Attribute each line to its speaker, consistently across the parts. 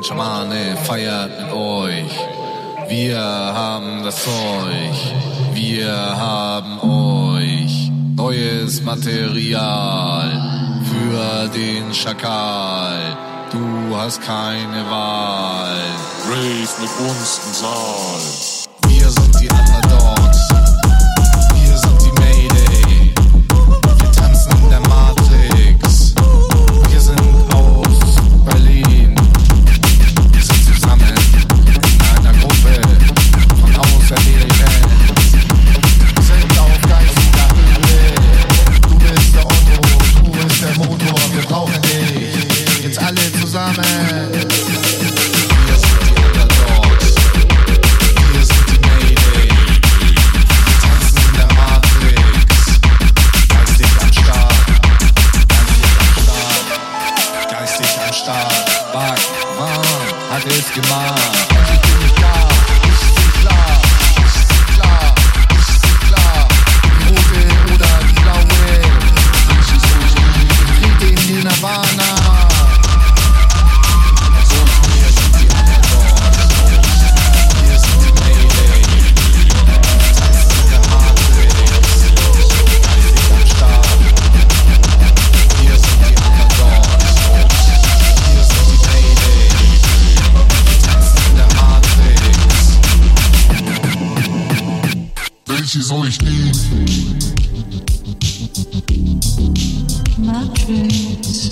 Speaker 1: Ein Schamane feiert mit euch. Wir haben das Zeug. Wir haben euch. Neues Material für den Schakal. Du hast keine Wahl.
Speaker 2: Rave mit uns im Saal.
Speaker 1: Wir sind die Attacken. Back, man, hat es gemacht.
Speaker 3: she's always deep. My
Speaker 4: dreams.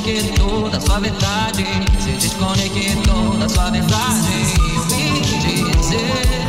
Speaker 4: desconectou da sua verdade. Se desconectou da sua verdade. Eu vim te dizer.